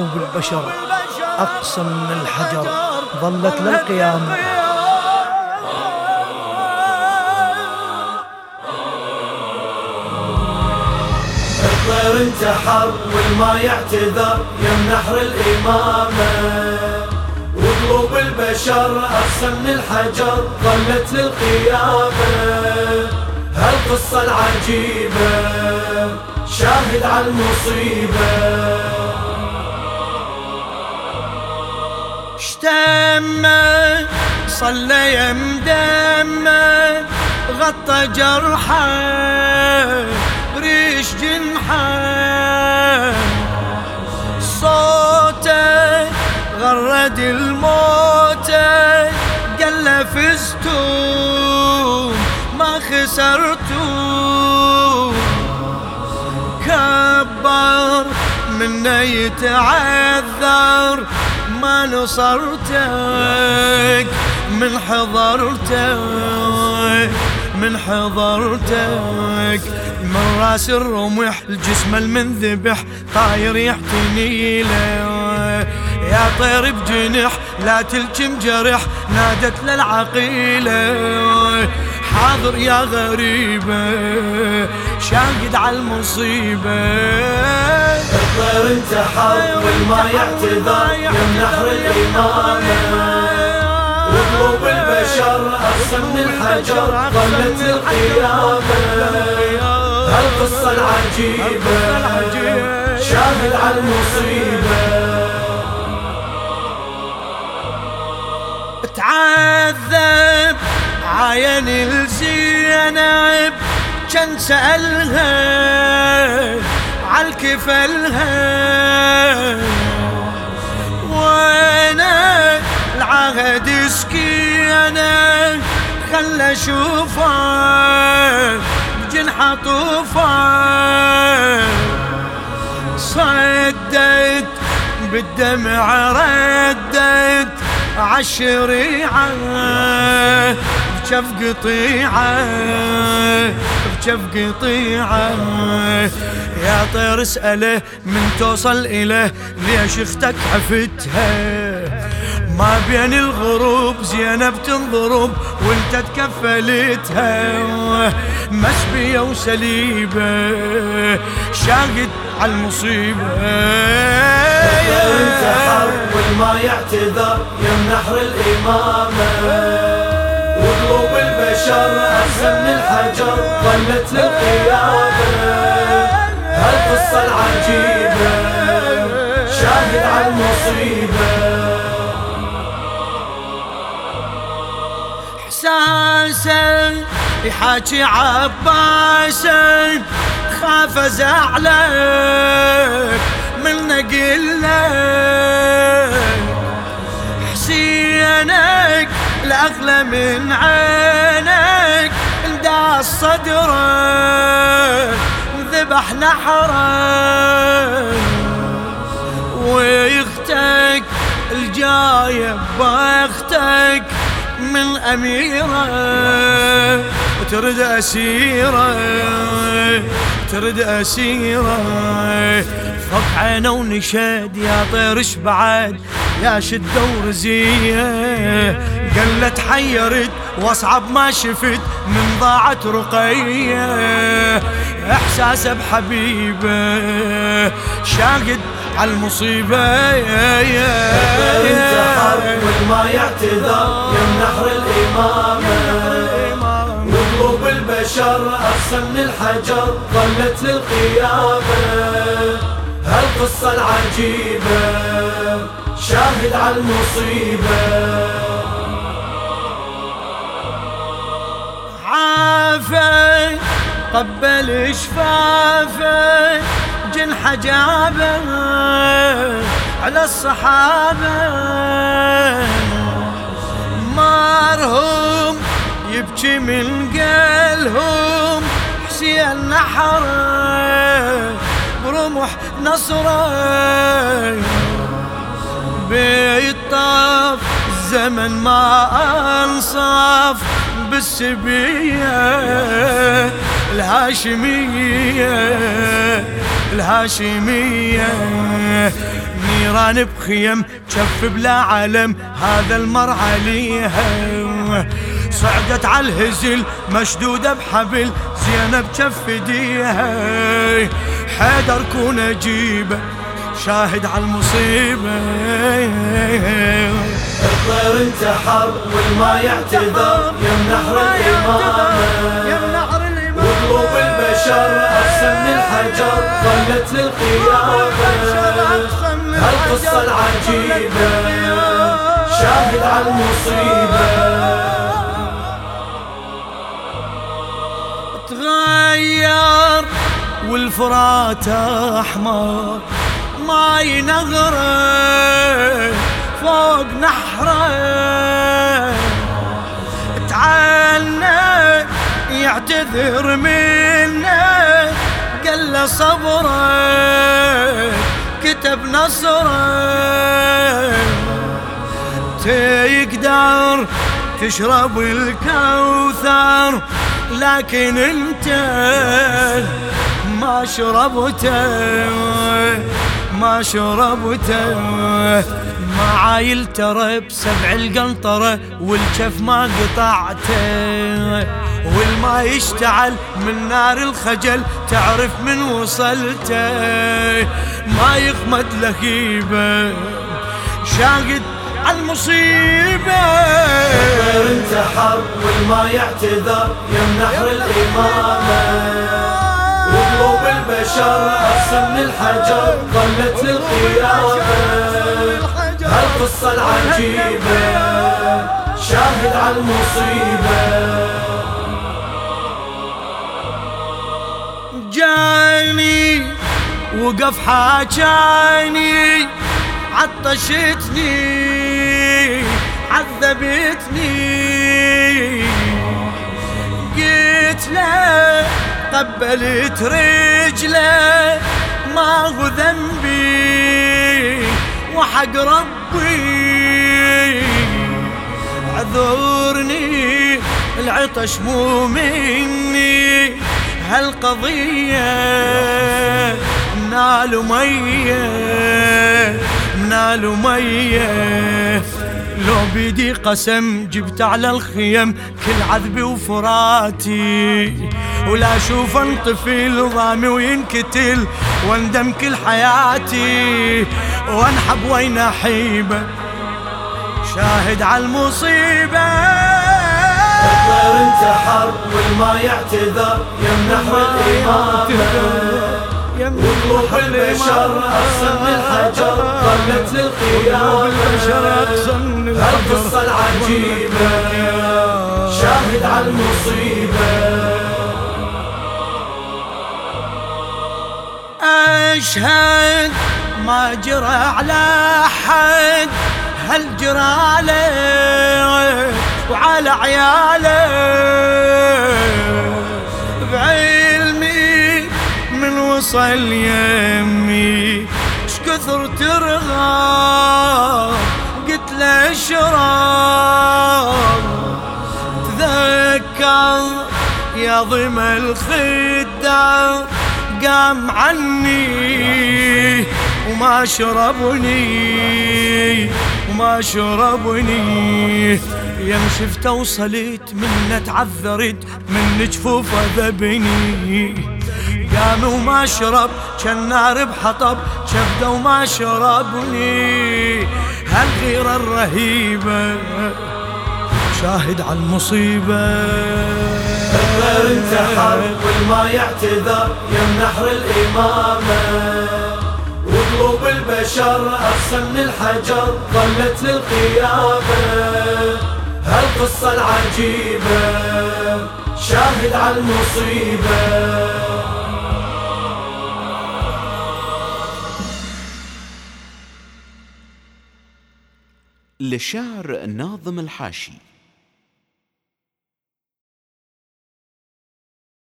وضربوا بالبشر أقسى من الحجر ظلت للقيامة. الطير انتحر والما يعتذر يم نحر الإمامة وقلوب البشر أقسى من الحجر ظلت للقيامة. هالقصة العجيبة شاهد على المصيبة. اشتمه صلى يمدمه غطى جرحه بريش جنحه صوته غرد الموتة قال فزتوا ما خسرتوا كبر منا يتعذر. نصرتك من حضرتك من حضرتك. من رأس الرمح الجسم المنذبح طاير يحتني له يا طير بجنح لا تلجم جرح نادت للعقيله حاضر يا غريبة شاهد على المصيبة. الطير انتحر والما يعتذر من نحر الإمامة وقلوب البشر أقسى من الحجر ظلت القيامة. هالقصة العجيبة. شاهد على المصيبة. تعذب عاين الزينب كان سألها عالكفلها وأنا العهد سكينة خلى أشوفه بجنحة طوفة. صدت بالدمع ردت عالشريعة بجف قطيعة بجف قطيعة. يا طير اسأله من توصل إله ليش أختك عفتها؟ ما بين الغروب زينب تنضرب وانت تكفلتها. مسبية وسليبة شاهد على المصيبة. انتحر والما يعتذر يم نحر الإمامة. وقلوب البشر أحسن الحجر ظلت للقيامة هالقصة العجيبة شاهد على المصيبة. إحساسه يحاكي عباسه خاف زعلك من نقلك حسينك الأغلى من عينك. صدرك ذبح نحرك ويختك الجاية بختك من أميرة. وترد أسيرة ترد أسيرة. فوق عينه ونشاد يا طير بعد؟ يا شدة ورزية قلت حيرت واصعب ما شفت من ضاعت رقية. احساسه بحبيبه شاهد على المصيبة. يا انتحر والما يعتذر يم نحر الإمامة. وقلوب البشر أقسى من الحجر ظلت للقيامة. هالقصة العجيبة شاهد على المصيبة. عافى قبل شفافة جنح جابه على الصحابة. مارهم يبكي من قلهم حسين نحر برمح نصره. بيطاف الزمن ما أنصاف. بالسبية الهاشمية الهاشمية. نيران بخيم شف بلا علم هذا المر عليها صعدت على الهزل مشدودة بحبل زينب شف ايديها حيدر كون اجيبه شاهد على المصيبة. الطير انتحر والما يعتذر يم نحر الإمامة وقلوب البشر أحسن من الحجر ظلت للقيامة. هالقصة العجيبة. شاهد على المصيبة. تغير والفرات أحمر ماي نغره فوق نحره. تعالنا يعتذر منا قال له صبره. كتب نصره. تقدر تشرب الكوثر لكن أنت ما شربته. ما شربته. ما عايل ترى بسبع القنطرة والكف ما قطعته. والما يشتعل من نار الخجل تعرف من وصلته. ما يخمد لهيبة شاهد المصيبة. انتحر والما يعتذر يم نحر الإمامة. البشر أحسن من الحجر ظلت للقيامة هالقصة العجيبة شاهد على المصيبة. جاني وقف حاجاني عطشتني عذبتني. قلت له قبلت رجله ما هو ذنبي وحق ربي. اعذرني العطش مو مني. هالقضية منال مية منال مية لو بيدي قسم جبت على الخيم كل عذبي وفراتي. ولا أشوف انطفي ضامي وينكتل وأندم كل حياتي. وأنحب وين حيبه شاهد على المصيبة. الطير انتحر والما يعتذر يمنح الإمامة وقلوب البشر أحسن من الحجر ظلت للقيامة هالقصة العجيبة. شاهد على المصيبة. أشهد ما جرى على حد هل جرى عليه وعلى عياله؟ من وصل يمي كثر ترغب قلت له اشرب تذكر يا ضم الخدام قام عني وما شربني وما شربني. يم شفت وصلت منه تعذرت من جفوفه ذبني. قام وما شرب كان نار بحطب شفته وما شربني. هالغيرة الرهيبة شاهد على المصيبة. الطير انتحر والما يعتذر يم نحر الإمامة. وقلوب البشر أحسن من الحجر ظلت للقيامة. هالقصة العجيبة شاهد على المصيبة. للشاعر ناظم الحاشي.